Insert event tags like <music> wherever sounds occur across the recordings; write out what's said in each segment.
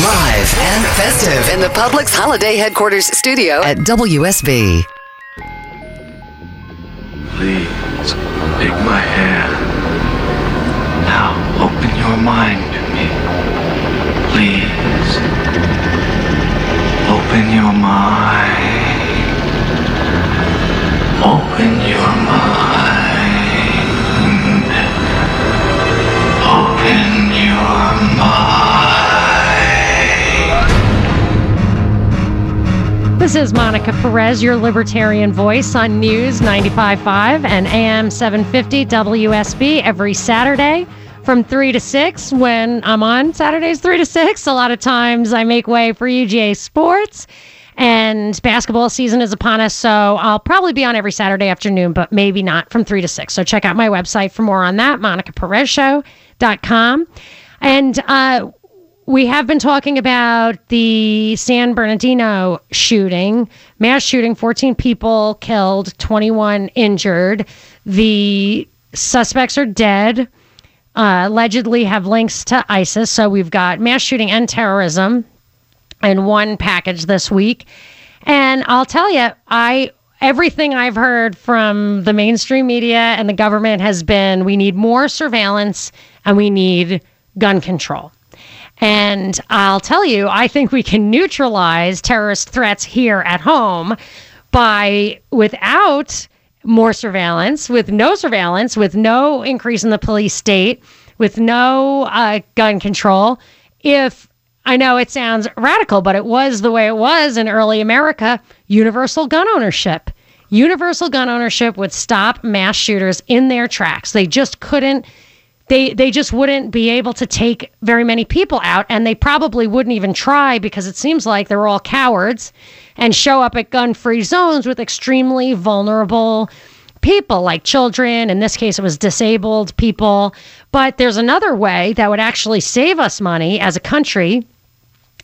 Live and festive in the Publix Holiday Headquarters studio at WSB. Please take my hand. Now open your mind to me. Please. Open your mind. Open your mind. Open your mind. This is Monica Perez, your libertarian voice on News 95.5 and AM 750 WSB every Saturday from 3 to 6 when I'm on Saturdays 3 to 6. A lot of times I make way for UGA Sports and basketball season is upon us, so I'll probably be on every Saturday afternoon, but maybe not from 3 to 6. So check out my website for more on that, monicaperezshow.com. And uh, we have been talking about the San Bernardino shooting, mass shooting, 14 people killed, 21 injured. The suspects are dead, uh, allegedly have links to ISIS. So we've got mass shooting and terrorism in one package this week. And I'll tell you, I everything I've heard from the mainstream media and the government has been we need more surveillance and we need gun control. And I'll tell you, I think we can neutralize terrorist threats here at home by without more surveillance, with no surveillance, with no increase in the police state, with no uh, gun control. If I know it sounds radical, but it was the way it was in early America universal gun ownership. Universal gun ownership would stop mass shooters in their tracks. They just couldn't they they just wouldn't be able to take very many people out and they probably wouldn't even try because it seems like they're all cowards and show up at gun-free zones with extremely vulnerable people like children in this case it was disabled people. But there's another way that would actually save us money as a country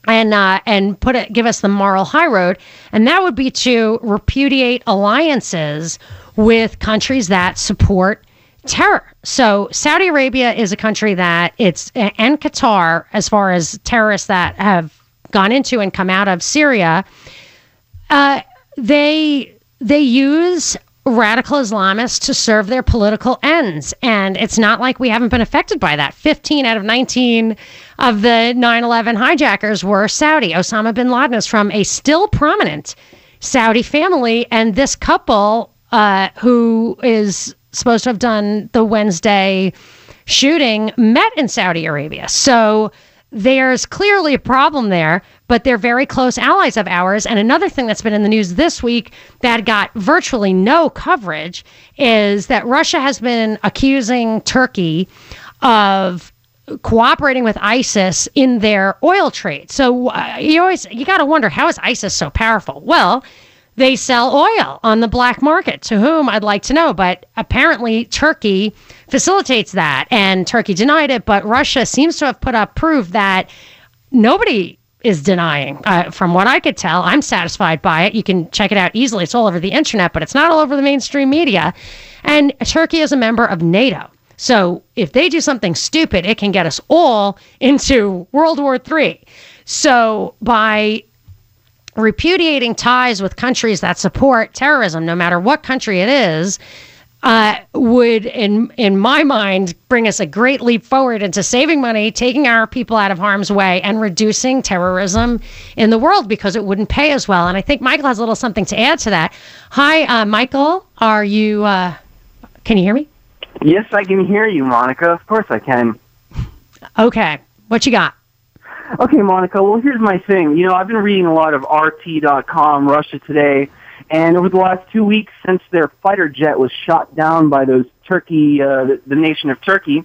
and uh, and put it give us the moral high road and that would be to repudiate alliances with countries that support terror. So Saudi Arabia is a country that it's and Qatar as far as terrorists that have gone into and come out of Syria. Uh, they they use radical Islamists to serve their political ends. And it's not like we haven't been affected by that. 15 out of 19 of the 9 11 hijackers were Saudi. Osama bin Laden is from a still prominent Saudi family. And this couple, uh, who is supposed to have done the Wednesday shooting met in Saudi Arabia. So there's clearly a problem there, but they're very close allies of ours. And another thing that's been in the news this week that got virtually no coverage is that Russia has been accusing Turkey of cooperating with ISIS in their oil trade. So uh, you always you got to wonder how is ISIS so powerful? Well, they sell oil on the black market. To whom I'd like to know, but apparently Turkey facilitates that, and Turkey denied it. But Russia seems to have put up proof that nobody is denying. Uh, from what I could tell, I'm satisfied by it. You can check it out easily. It's all over the internet, but it's not all over the mainstream media. And Turkey is a member of NATO. So if they do something stupid, it can get us all <laughs> into World War III. So by repudiating ties with countries that support terrorism, no matter what country it is, uh, would, in in my mind, bring us a great leap forward into saving money, taking our people out of harm's way, and reducing terrorism in the world because it wouldn't pay as well. And I think Michael has a little something to add to that. Hi, uh, Michael. Are you? Uh, can you hear me? Yes, I can hear you, Monica. Of course I can. Okay. What you got? Okay, Monica. Well, here's my thing. You know, I've been reading a lot of RT.com, Russia Today, and over the last two weeks, since their fighter jet was shot down by those Turkey, uh, the, the nation of Turkey,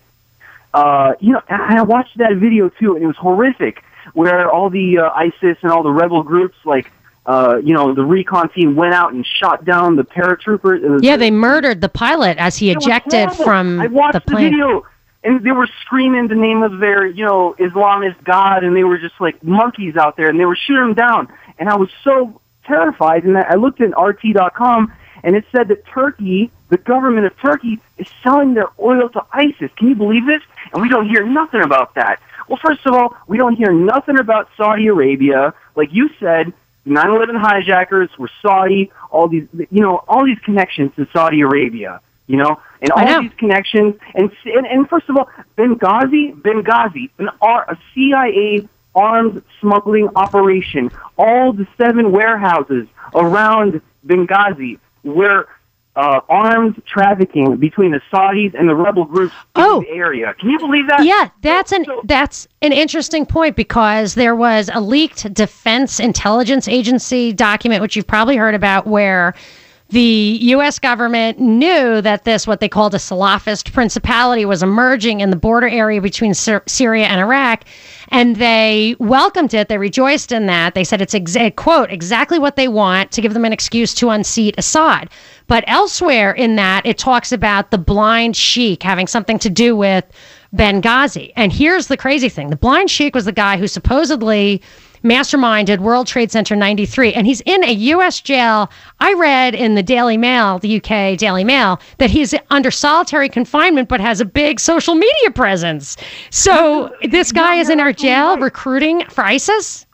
uh, you know, I watched that video too, and it was horrific. where all the uh, ISIS and all the rebel groups, like uh, you know, the recon team went out and shot down the paratroopers. Yeah, they murdered the pilot as he ejected from I watched the plane. video, and they were screaming the name of their, you know, Islamist god, and they were just like monkeys out there, and they were shooting them down. And I was so terrified, and I looked at RT.com, and it said that Turkey, the government of Turkey, is selling their oil to ISIS. Can you believe this? And we don't hear nothing about that. Well, first of all, we don't hear nothing about Saudi Arabia. Like you said, 9/11 hijackers were Saudi. All these, you know, all these connections to Saudi Arabia. You know, and all know. these connections. And, and and first of all, Benghazi, Benghazi, an R, a CIA arms smuggling operation. All the seven warehouses around Benghazi where uh, armed trafficking between the Saudis and the rebel groups Oh. in the area. Can you believe that? Yeah, that's an that's an interesting point because there was a leaked Defense Intelligence Agency document, which you've probably heard about, where the U.S. government knew that this, what they called a Salafist principality, was emerging in the border area between Syr- Syria and Iraq, and they welcomed it. They rejoiced in that. They said it's exa- quote exactly what they want to give them an excuse to unseat Assad. But elsewhere in that, it talks about the blind sheik having something to do with Benghazi. And here's the crazy thing the blind sheik was the guy who supposedly masterminded World Trade Center 93, and he's in a U.S. jail. I read in the Daily Mail, the UK Daily Mail, that he's under solitary confinement but has a big social media presence. So this guy is in our jail recruiting for ISIS?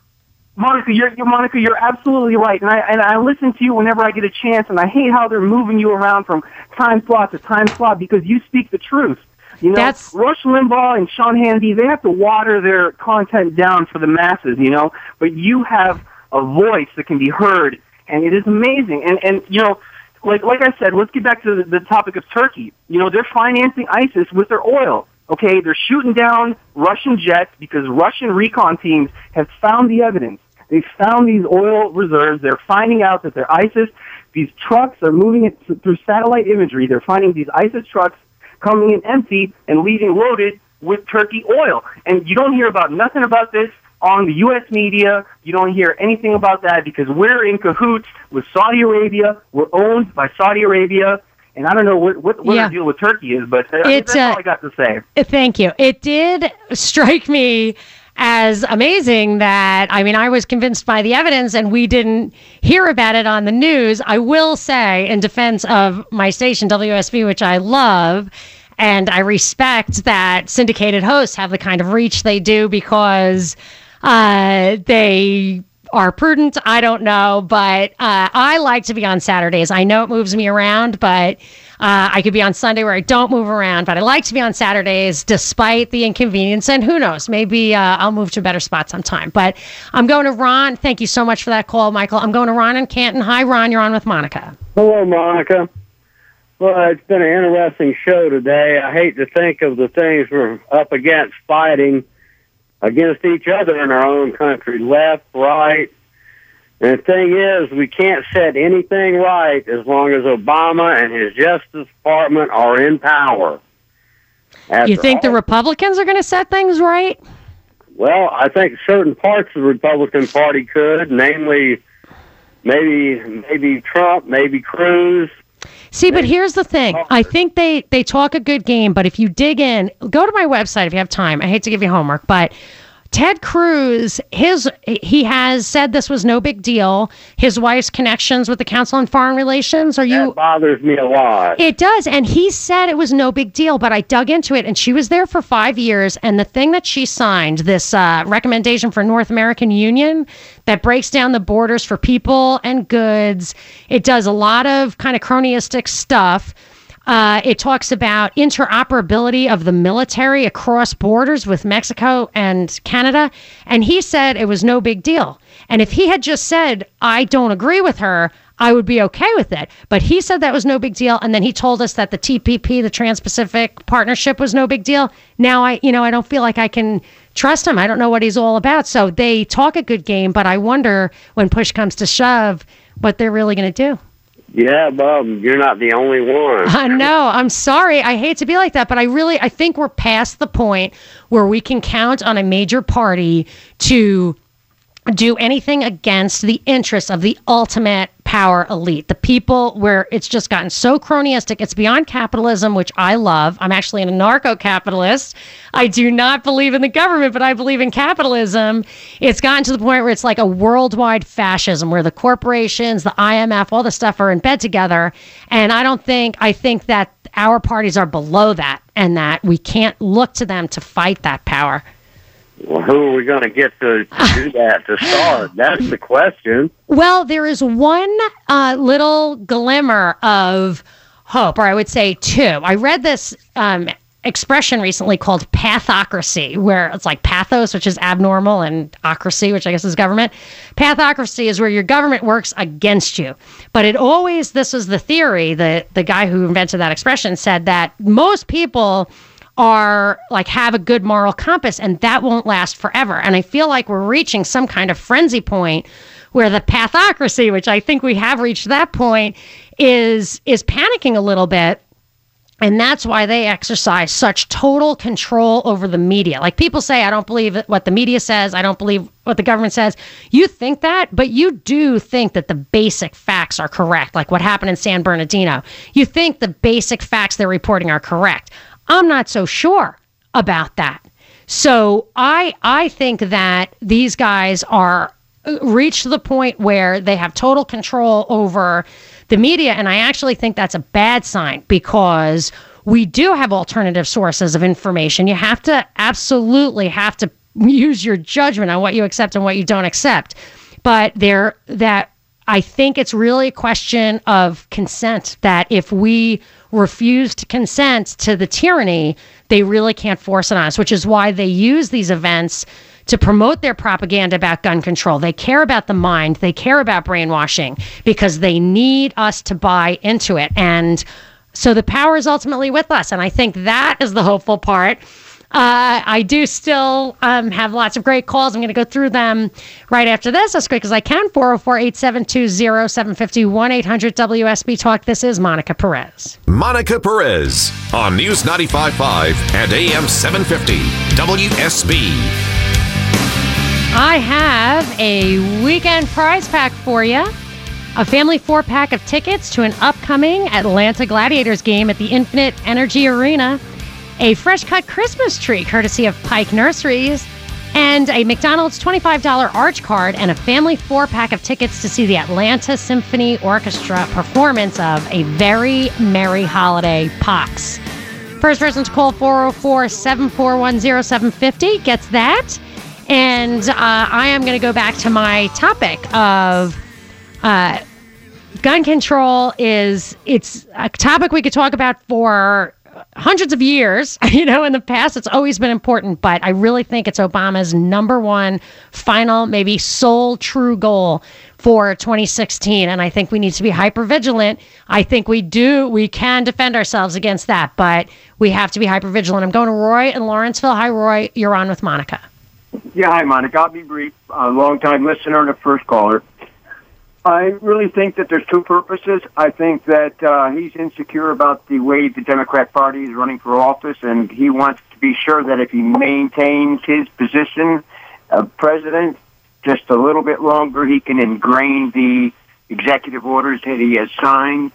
Monica, you're, you're Monica, you're absolutely right, and I and I listen to you whenever I get a chance, and I hate how they're moving you around from time slot to time slot because you speak the truth. You know, That's- Rush Limbaugh and Sean Hannity, they have to water their content down for the masses, you know, but you have a voice that can be heard, and it is amazing. And and you know, like like I said, let's get back to the, the topic of Turkey. You know, they're financing ISIS with their oil. Okay, they're shooting down Russian jets because Russian recon teams have found the evidence. They found these oil reserves. They're finding out that they're ISIS. These trucks are moving it through satellite imagery. They're finding these ISIS trucks coming in empty and leaving loaded with Turkey oil. And you don't hear about nothing about this on the U.S. media. You don't hear anything about that because we're in cahoots with Saudi Arabia. We're owned by Saudi Arabia. And I don't know what what, what Yeah. our deal with Turkey is, but It's, that's uh, all I got to say. Thank you. It did strike me as amazing that, I mean, I was convinced by the evidence and we didn't hear about it on the news. I will say, in defense of my station, WSB, which I love, and I respect that syndicated hosts have the kind of reach they do because uh, they are prudent. I don't know, but uh, I like to be on Saturdays. I know it moves me around, but uh, I could be on Sunday where I don't move around. But I like to be on Saturdays despite the inconvenience. And who knows, maybe uh, I'll move to a better spot sometime. But I'm going to Ron. Thank you so much for that call, Michael. I'm going to Ron in Canton. Hi, Ron. You're on with Monica. Hello, Monica. Well, it's been an interesting show today. I hate to think of the things we're up against fighting against each other in our own country, left, right. And the thing is, we can't set anything right as long as Obama and his Justice Department are in power. After You think the Republicans are going to set things right? well, I think certain parts of the Republican Party could, namely maybe maybe Trump, maybe Cruz. See, but here's the thing. I think they they talk a good game, but if you dig in, go to my website if you have time. I hate to give you homework, but Ted Cruz, his he has said this was no big deal. His wife's connections with the Council on Foreign Relations. Are you That bothers me a lot. it does. And he said it was no big deal, but I dug into it and she was there for five years. And the thing that she signed, this uh, recommendation for North American Union that breaks down the borders for people and goods, it does a lot of kind of cronyistic stuff. Uh, it talks about interoperability of the military across borders with Mexico and Canada. And he said it was no big deal. And if he had just said, I don't agree with her, I would be okay with it. But he said that was no big deal. And then he told us that the TPP, the Trans Pacific Partnership, was no big deal. Now I, you know, I don't feel like I can trust him. I don't know what he's all about. So they talk a good game, but I wonder when push comes to shove what they're really going to do. Yeah, Bob, you're not the only one. I know. I'm sorry. I hate to be like that, but I really I think we're past the point where we can count on a major party to do anything against the interests of the ultimate power elite, the people where it's just gotten so cronyistic. It's beyond capitalism, which I love. I'm actually an anarcho capitalist. I do not believe in the government, but I believe in capitalism. It's gotten to the point where it's like a worldwide fascism where the corporations, the IMF, all the stuff are in bed together. And I don't think, I think that our parties are below that and that we can't look to them to fight that power. Well, who are we going to get to, do that to start? <laughs> That's the question. Well, there is one uh, little glimmer of hope, or I would say two. I read this um, expression recently called pathocracy, where it's like pathos, which is abnormal, and ocracy, which I guess is government. Pathocracy is where your government works against you. But it always, this is the theory, the, the guy who invented that expression said that most people are like have a good moral compass and that won't last forever. And I feel like we're reaching some kind of frenzy point where the pathocracy, which I think we have reached that point, is is panicking a little bit. And that's why they exercise such total control over the media. Like people say, I don't believe what the media says. I don't believe what the government says. You think that, but you do think that the basic facts are correct, like what happened in San Bernardino. You think the basic facts they're reporting are correct. I'm not so sure about that. So I I think that these guys are uh, reached the point where they have total control over the media and I actually think that's a bad sign because we do have alternative sources of information. You have to absolutely have to <laughs> use your judgment on what you accept and what you don't accept. But there that I think it's really a question of consent that if we refuse to consent to the tyranny, they really can't force it on us, which is why they use these events to promote their propaganda about gun control. They care about the mind, they care about brainwashing because they need us to buy into it. And so the power is ultimately with us. And I think that is the hopeful part. Uh, I do still um, have lots of great calls. I'm going to go through them right after this as quick as I can. 404 872 0750 1 800 WSB Talk. This is Monica Perez. Monica Perez on News 95.5 and AM 750 WSB. I have a weekend prize pack for you. A family four pack of tickets to an upcoming Atlanta Gladiators game at the Infinite Energy Arena a fresh cut Christmas tree courtesy of Pike Nurseries, and a McDonald's $25 arch card and a family four pack of tickets to see the Atlanta Symphony Orchestra performance of A Very Merry Holiday Pops. First person to call 404 741 0750 gets that. And uh, I am going to go back to my topic of uh, gun control is it's a topic we could talk about for hundreds of years. <laughs> You know, in the past, it's always been important, but I really think it's Obama's number one, final, maybe sole true goal for 2016. And I think we need to be hyper vigilant. I think we do, we can defend ourselves against that, but we have to be hyper vigilant. I'm going to Roy in Lawrenceville. Hi, Roy. You're on with Monica. Yeah, hi, Monica. I'll be brief. A long time listener and a first caller. I really think that there's two purposes. I think that uh, he's insecure about the way the Democrat Party is running for office, and he wants to be sure that if he maintains his position of president just a little bit longer, he can ingrain the executive orders that he has signed.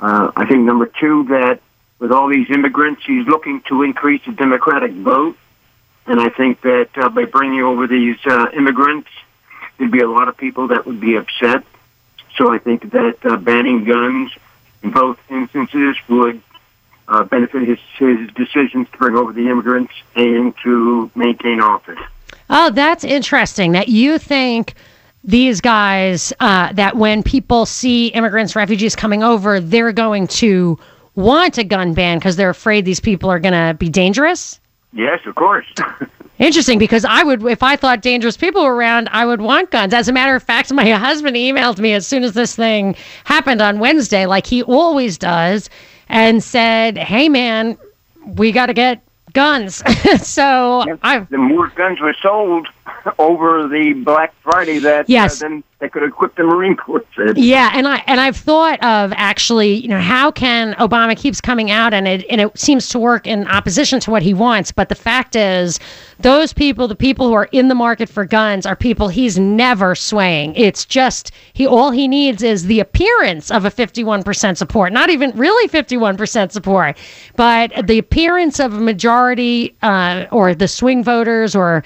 Uh, I think number two, that with all these immigrants, he's looking to increase the Democratic vote. And I think that uh, by bringing over these uh, immigrants, there'd be a lot of people that would be upset. So I think that uh, banning guns in both instances would uh, benefit his, his decisions to bring over the immigrants and to maintain office. Oh, that's interesting that you think these guys, uh, that when people see immigrants, refugees coming over, they're going to want a gun ban because they're afraid these people are going to be dangerous? Yes, of course. <laughs> Interesting, because I would, if I thought dangerous people were around, I would want guns. As a matter of fact, my <laughs> husband emailed me as soon as this thing happened on Wednesday, like he always does, and said, "Hey, man, we got to get guns." <laughs> so I, the more guns were sold, <laughs> over the Black Friday that Yes. uh, then they could equip the Marine Corps. Said. Yeah, and I and I've thought of actually, you know, how can Obama keeps coming out and it and it seems to work in opposition to what he wants, but the fact is those people, the people who are in the market for guns are people he's never swaying. It's just he all he needs is the appearance of a 51% support, not even really 51% support, but the appearance of a majority uh, or the swing voters or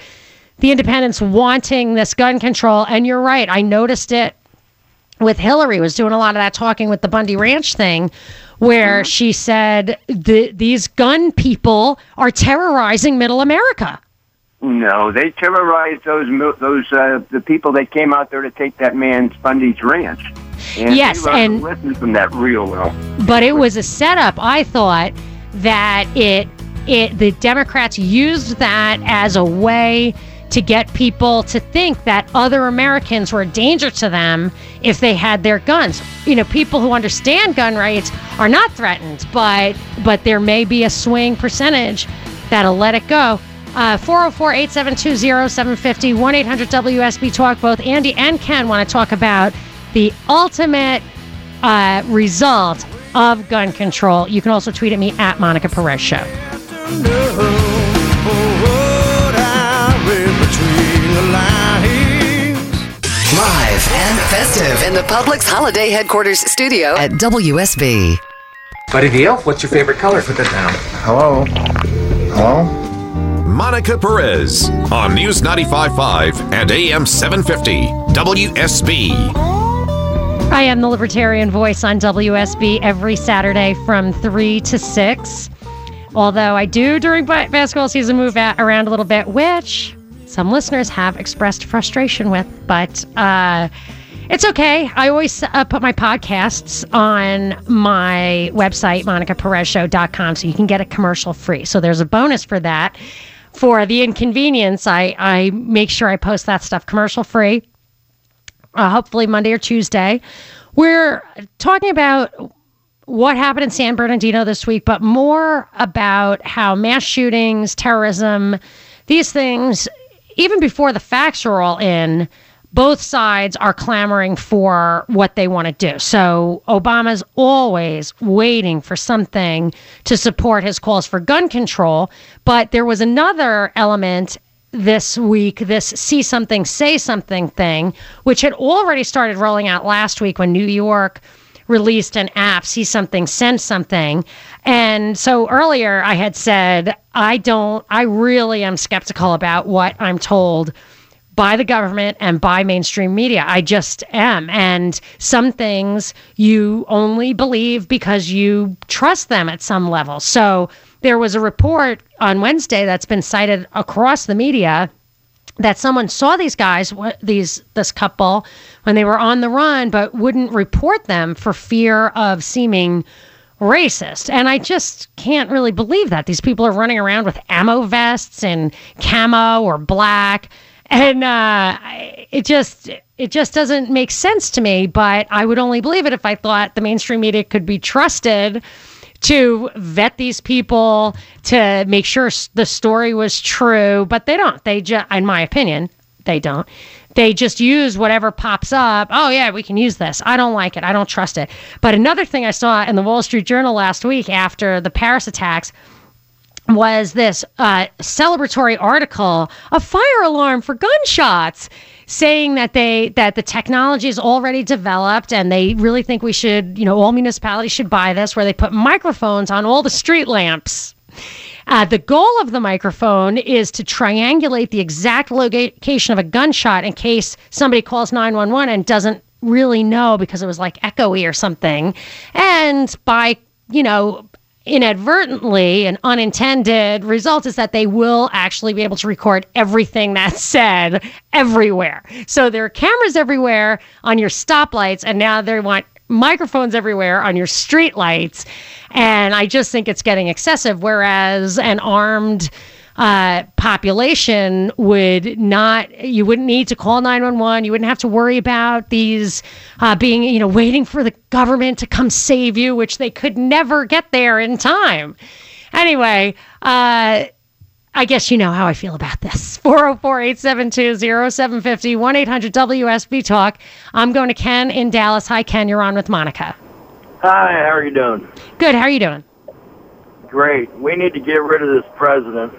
the independents wanting this gun control. And you're right, I noticed it with Hillary was doing a lot of that talking with the Bundy Ranch thing, where she said the, these gun people are terrorizing Middle America. No, they terrorized those those uh, the people that came out there to take that man's Bundy's ranch. And Yes, and- lesson from that real well. But it was a setup. I thought that it it the Democrats used that as a way to get people to think that other Americans were a danger to them if they had their guns. You know, people who understand gun rights are not threatened, but but there may be a swing percentage that'll let it go. Uh, 404 872 0750 1 800 WSB Talk. Both Andy and Ken want to talk about the ultimate uh, result of gun control. You can also tweet at me at Monica Perez Show. Live and festive in the Publix Holiday Headquarters studio at WSB. Buddy the Elf, what's your favorite color? Put that down. Hello? Hello? Monica Perez on News 95.5 and AM 750 WSB. I am the Libertarian Voice on WSB every Saturday from 3 to 6. Although I do during basketball season move around a little bit, which some listeners have expressed frustration with, but uh, it's okay. I always uh, put my podcasts on my website, monicaperezshow.com, so you can get it commercial free. So there's a bonus for that. For the inconvenience, I, I make sure I post that stuff commercial free uh, hopefully Monday or Tuesday. We're talking about what happened in San Bernardino this week, but more about how mass shootings, terrorism, these things, even before the facts are all in, both sides are clamoring for what they want to do. So Obama's always waiting for something to support his calls for gun control. But there was another element this week, this see something, say something thing, which had already started rolling out last week when New York released an app, see something, send something. And so earlier I had said, I don't, I really am skeptical about what I'm told by the government and by mainstream media. I just am. And some things you only believe because you trust them at some level. So there was a report on Wednesday that's been cited across the media that someone saw these guys these this couple when they were on the run but wouldn't report them for fear of seeming racist. And i just can't really believe that. These people are running around with ammo vests and camo or black. And uh, it just it just doesn't make sense to me but i would only believe it if i thought the mainstream media could be trusted to vet these people to make sure the story was true but they don't. They just in my opinion they don't. They just use whatever pops up. Oh yeah we can use this. I don't like it. I don't trust it. But another thing i saw in the wall street journal last week after the paris attacks was this uh, celebratory article, a fire alarm for gunshots, saying that they that the technology is already developed and they really think we should, you know, all municipalities should buy this, where they put microphones on all the street lamps. Uh, the goal of the microphone is to triangulate the exact location of a gunshot in case somebody calls 911 and doesn't really know because it was like echoey or something. And by, you know, inadvertently an unintended result is that they will actually be able to record everything that's <laughs> said everywhere. So there are cameras everywhere on your stoplights, and now they want microphones everywhere on your street lights. And I just think it's getting excessive. Whereas an armed uh, population would not, you wouldn't need to call 911. You wouldn't have to worry about these uh, being, you know, waiting for the government to come save you, which they could never get there in time. Anyway, uh, I guess you know how I feel about this. <laughs> 404 872 0750 1 800 WSB Talk. I'm going to Ken in Dallas. Hi, Ken. You're on with Monica. Hi, how are you doing? Good. How are you doing? Great. We need to get rid of this president.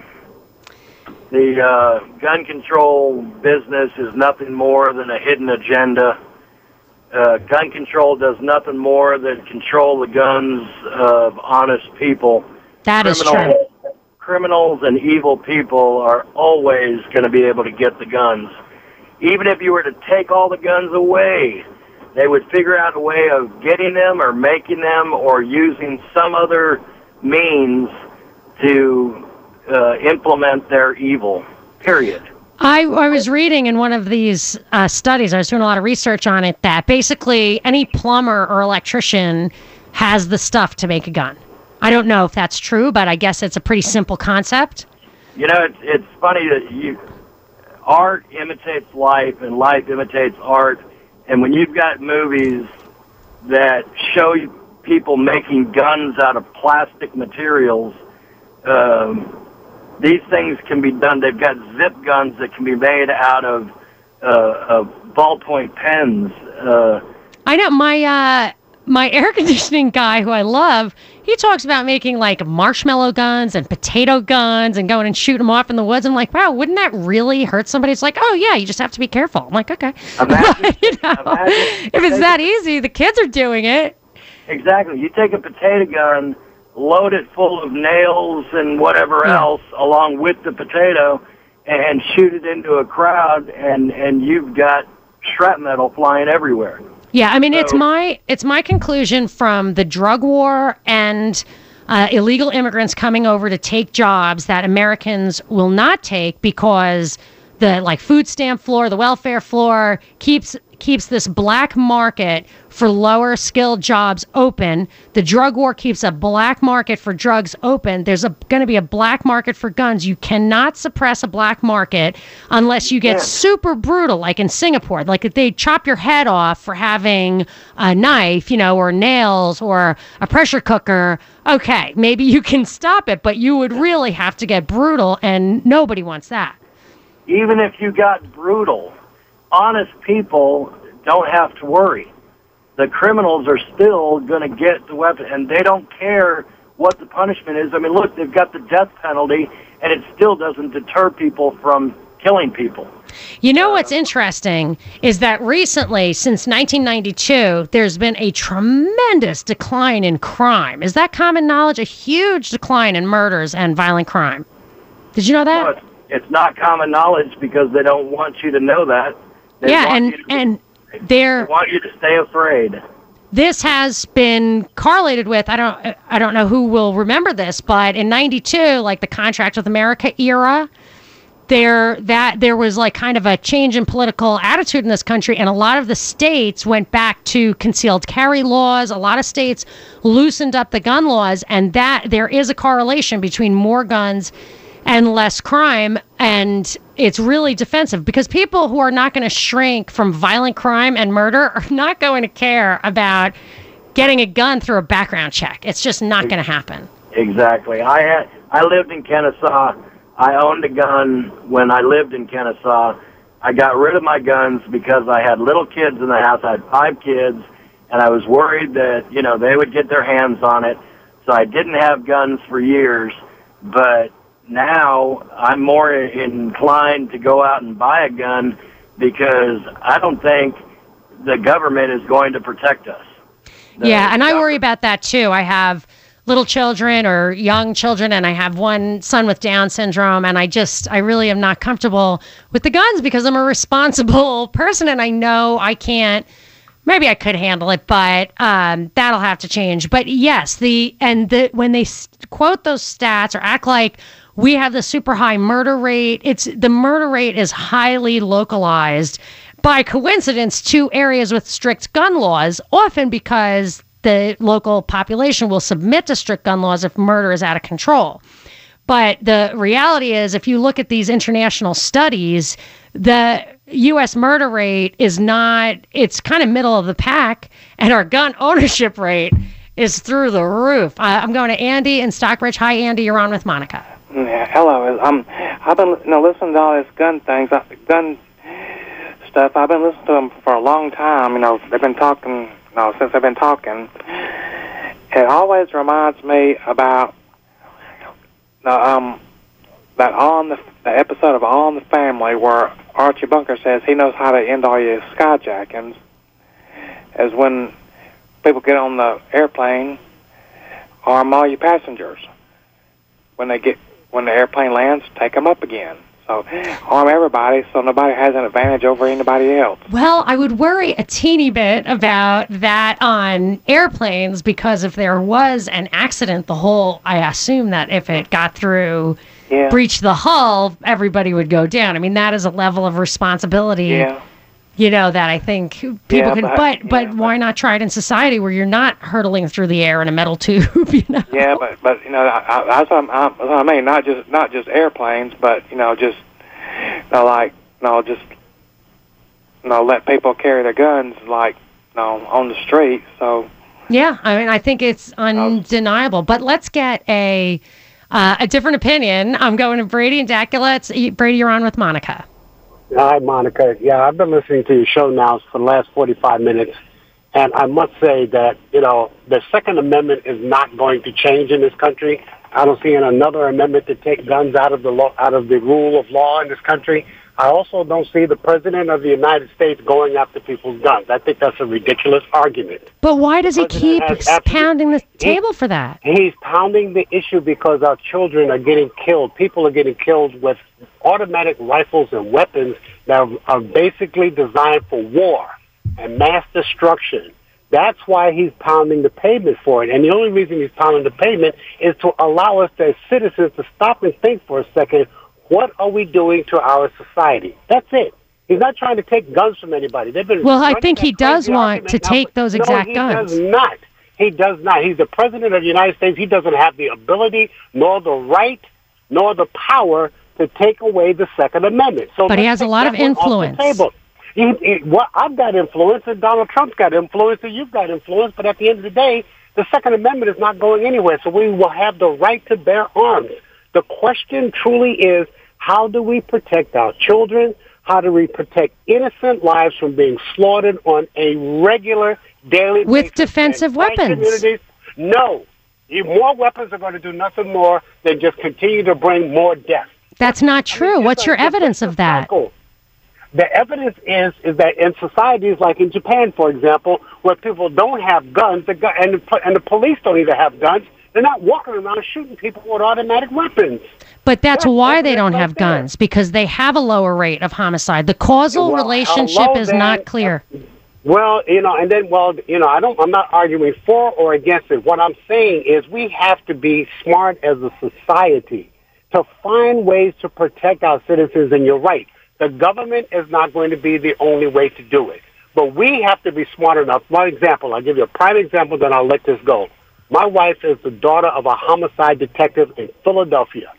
The uh, gun control business is nothing more than a hidden agenda. Uh, gun control does nothing more than control the guns of honest people. That is Criminals- true. Criminals and evil people are always going to be able to get the guns. Even if you were to take all the guns away, they would figure out a way of getting them or making them or using some other means to uh, implement their evil. Period. I, I was reading in one of these uh, studies, I was doing a lot of research on it, that basically any plumber or electrician has the stuff to make a gun. I don't know if that's true, but I guess it's a pretty simple concept. You know, it's it's funny that you art imitates life and life imitates art, and when you've got movies that show people making guns out of plastic materials, um, these things can be done. They've got zip guns that can be made out of uh, of ballpoint pens. Uh, I know my uh, my <laughs> air conditioning guy, who I love, he talks about making like marshmallow guns and potato guns and going and shooting them off in the woods. I'm like, wow, wouldn't that really hurt somebody? It's like, oh yeah, you just have to be careful. I'm like, okay, <laughs> Imagine- you know, if it's that easy, the kids are doing it. Exactly. You take a potato gun, load it full of nails and whatever else along with the potato, and shoot it into a crowd, and and you've got shrapnel flying everywhere. Yeah, I mean, it's my it's my conclusion from the drug war and uh, illegal immigrants coming over to take jobs that Americans will not take because the like food stamp floor, the welfare floor keeps keeps this black market for lower skilled jobs open. The drug war keeps a black market for drugs open. There's a going to be a black market for guns. You cannot suppress a black market unless you get super brutal, like in Singapore. Like if they chop your head off for having a knife, you know, or nails or a pressure cooker. Okay, maybe you can stop it, but you would really have to get brutal, and nobody wants that. Even if you got brutal, honest people don't have to worry. The criminals are still going to get the weapon, and they don't care what the punishment is. I mean, look, they've got the death penalty, and it still doesn't deter people from killing people. You know what's interesting is that recently, since 1992, there's been a tremendous decline in crime. Is that common knowledge? A huge decline in murders and violent crime. Did you know that? Well, it's, not common knowledge because they don't want you to know that. They yeah, and to- and they there want you to stay afraid. this has been correlated with I don't I don't know who will remember this, but in 92, like the Contract with America era, there that there was like kind of a change in political attitude in this country and a lot of the states went back to concealed carry laws a lot of states loosened up the gun laws and that there is a correlation between more guns and less crime and it's really defensive because people who are not going to shrink from violent crime and murder are <laughs> not going to care about getting a gun through a background check it's just not going to happen Exactly. I had I lived in Kennesaw. I owned a gun when I lived in Kennesaw. I got rid of my guns because I had little kids in the house. I had five kids, and I was worried that you know they would get their hands on it. So I didn't have guns for years. But now I'm more inclined to go out and buy a gun because I don't think the government is going to protect us. yeah, and I worry about that too. I have little children or young children, and I have one son with Down syndrome, and I just, I really am not comfortable with the guns because I'm a responsible <laughs> person, and I know I can't. Maybe I could handle it, but um, that'll have to change. But yes, the and the when they quote those stats or act like we have the super high murder rate, it's the murder rate is highly localized by coincidence to areas with strict gun laws, often because the local population will submit to strict gun laws if murder is out of control. But the reality is, if you look at these international studies, the U.S. murder rate is not, it's kind of middle of the pack, and our gun <laughs> ownership rate is through the roof. I'm going to Andy in Stockbridge. Hi, Andy. You're on with Monica. Hello. Um, I've been you know listening to all this gun things, uh, gun stuff. I've been listening to them for a long time. You know, they've been talking. You know, since they've been talking, it always reminds me about the um that on the the episode of in the Family where Archie Bunker says he knows how to end all your skyjackings. Is when people get on the airplane, arm all your passengers. When they get when the airplane lands, take them up again. So arm everybody so nobody has an advantage over anybody else. Well, I would worry a teeny bit about that on airplanes because if there was an accident, the whole, I assume that if it got through, Yeah. breached the hull, everybody would go down. I mean, that is a level of responsibility. Yeah. You know that I think people Yeah, can, but- but but why not try it in society where you're not hurtling through the air in a metal <laughs> tube? You know, Yeah, but but you know I, I, I'm, I, I mean. Not just not just airplanes, but you know just you know like you know just you know let people carry their guns like you know on the street. So Yeah, I mean, I think it's undeniable. But let's get a uh, a different opinion. I'm going to Brady and Dacula. It's Brady. You're on with Monica. Hi, Monica. Yeah, I've been listening to your show now for the last 45 minutes, and I must say that, you know, the Second Amendment is not going to change in this country. I don't see another amendment to take guns out of the law, out of the rule of law in this country. I also don't see the President of the United States going after people's guns. I think that's a ridiculous argument. But why does he keep pounding the he- table for that? He's pounding the issue because our children are getting killed. People are getting killed with automatic rifles and weapons that are basically designed for war and mass destruction. That's why he's pounding the pavement for it. And the only reason he's pounding the pavement is to allow us as citizens to stop and think for a second, what are we doing to our society? That's it. He's not trying to take guns from anybody. They've been Well, I think he does want to take those no, exact he guns. does not. He does not. He's the president of the United States. He doesn't have the ability, nor the right, nor the power to take away the Second Amendment. So But he has a lot of influence. table. He, he, well, I've got influence, and Donald Trump's got influence, and you've got influence. But at the end of the day, the Second Amendment is not going anywhere. So we will have the right to bear arms. The question truly is, how do we protect our children? How do we protect innocent lives from being slaughtered on a regular, daily basis With basis? defensive weapons. communities- No. More weapons are going to do nothing more than just continue to bring more death. That's not true. What's your it's a evidence of that? cycle. The evidence is is that in societies like in Japan, for example, where people don't have guns, the gu- and the, and the police don't even have guns, they're not walking around shooting people with automatic weapons. But that's That's why they don't have guns because they have a lower rate of homicide. The causal Well, relationship is then. not clear. Well, you know, and then, well, you know, I don't, I'm not arguing for or against it. What I'm saying is we have to be smart as a society to find ways to protect our citizens. And you're right. The government is not going to be the only way to do it. But we have to be smart enough. One example, I'll give you a prime example, then I'll let this go. My wife is the daughter of a homicide detective in Philadelphia.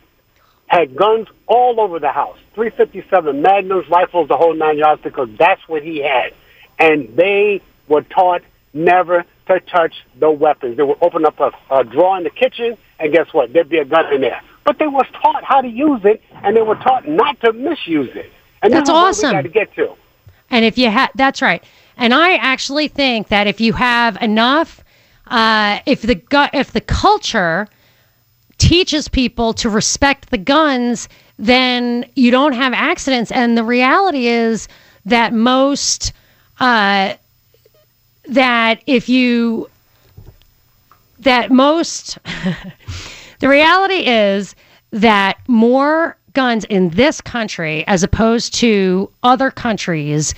Had guns all over the house, 357 Magnums, rifles, the whole nine yards, because that's what he had. And they were taught never to touch the weapons. They would open up a, a drawer in the kitchen, and guess what? There'd be a gun in there. But they were taught how to use it, and they were taught not to misuse it. And That's what awesome. we got to get to. And if you have, that's right. And I actually think that if you have enough, uh, if the gu- if the culture teaches people to respect the guns, then you don't have accidents. And the reality is that most uh, that if you that most <laughs> the reality is that more guns in this country as opposed to other countries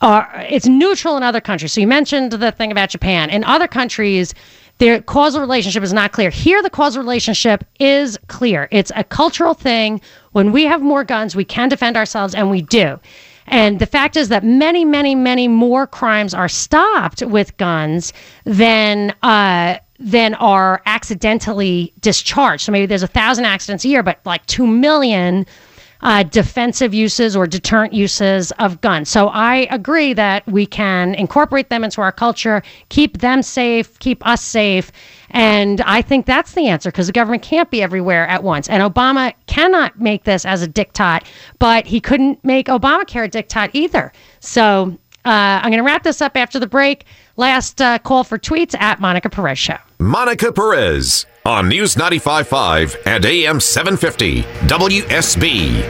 are it's neutral in other countries. So you mentioned the thing about Japan. In other countries, their causal relationship is not clear. Here the causal relationship is clear. It's a cultural thing. When we have more guns, we can defend ourselves and we do. And the fact is that many, many, many more crimes are stopped with guns than uh, than are accidentally discharged. So maybe there's a thousand accidents a year, but like two million uh, defensive uses or deterrent uses of guns. So I agree that we can incorporate them into our culture, keep them safe, keep us safe. And I think that's the answer because the government can't be everywhere at once. And Obama cannot make this as a diktat, but he couldn't make Obamacare a diktat either. So uh, I'm going to wrap this up after the break. Last uh, call for tweets at Monica Perez Show. Monica Perez on News 95.5 and AM 750 WSB.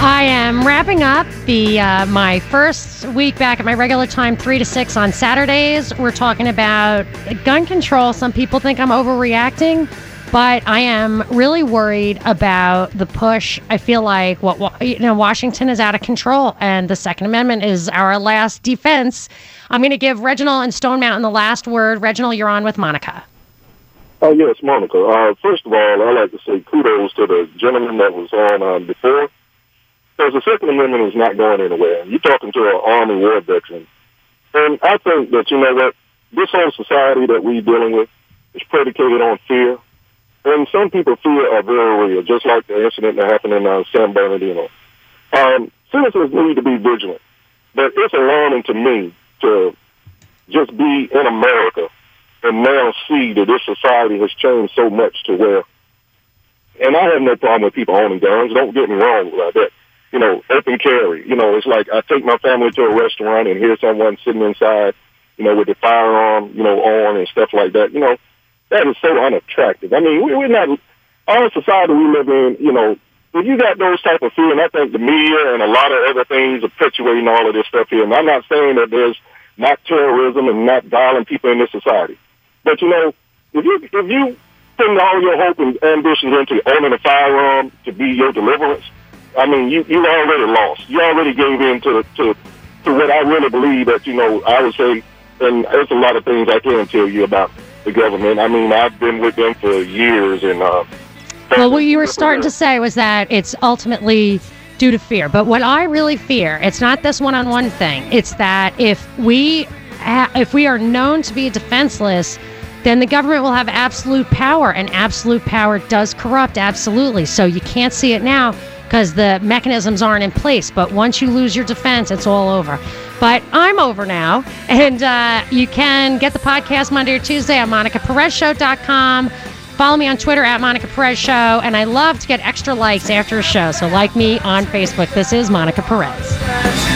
I am wrapping up the uh, my first week back at my regular time, three to six on Saturdays. We're talking about gun control. Some people think I'm overreacting, but I am really worried about the push. I feel like what you know, Washington is out of control, and the Second Amendment is our last defense. I'm going to give Reginald and Stone Mountain the last word. Reginald, you're on with Monica. Oh yes, Monica. Uh, first of all, I'd like to say kudos to the gentleman that was on um, before because the Second Amendment is not going anywhere. You're talking to an Army war veteran. And I think that, you know what, this whole society that we're dealing with is predicated on fear. And some people fear are very real, just like the incident that happened in uh, San Bernardino. Um, citizens need to be vigilant. But it's alarming to me to just be in America and now see that this society has changed so much to where, and I have no problem with people owning guns. Don't get me wrong about that you know, open carry. You know, it's like I take my family to a restaurant and hear someone sitting inside, you know, with the firearm, you know, on and stuff like that. You know, that is so unattractive. I mean, we, we're not, our society we live in, you know, if you got those type of fear, and I think the media and a lot of other things are perpetuating all of this stuff here, and I'm not saying that there's not terrorism and not violent people in this society. But, you know, if you, if you put all your hope and ambitions into owning a firearm to be your deliverance, I mean, you you already lost. You already gave in to to to what I really believe that you know. I would say, and there's a lot of things I can't tell you about the government. I mean, I've been with them for years, and uh, well, what you were starting to say was that it's ultimately due to fear. But what I really fear, it's not this one-on-one thing. It's that if we if we are known to be defenseless then the government will have absolute power, and absolute power does corrupt, absolutely. So you can't see it now because the mechanisms aren't in place. But once you lose your defense, it's all over. But I'm over now, <laughs> and uh, you can get the podcast Monday or Tuesday on MonicaPerezShow.com. Follow me on Twitter at Monica Perez Show, and I love to get extra likes after a show. So like me on Facebook. This is Monica Perez.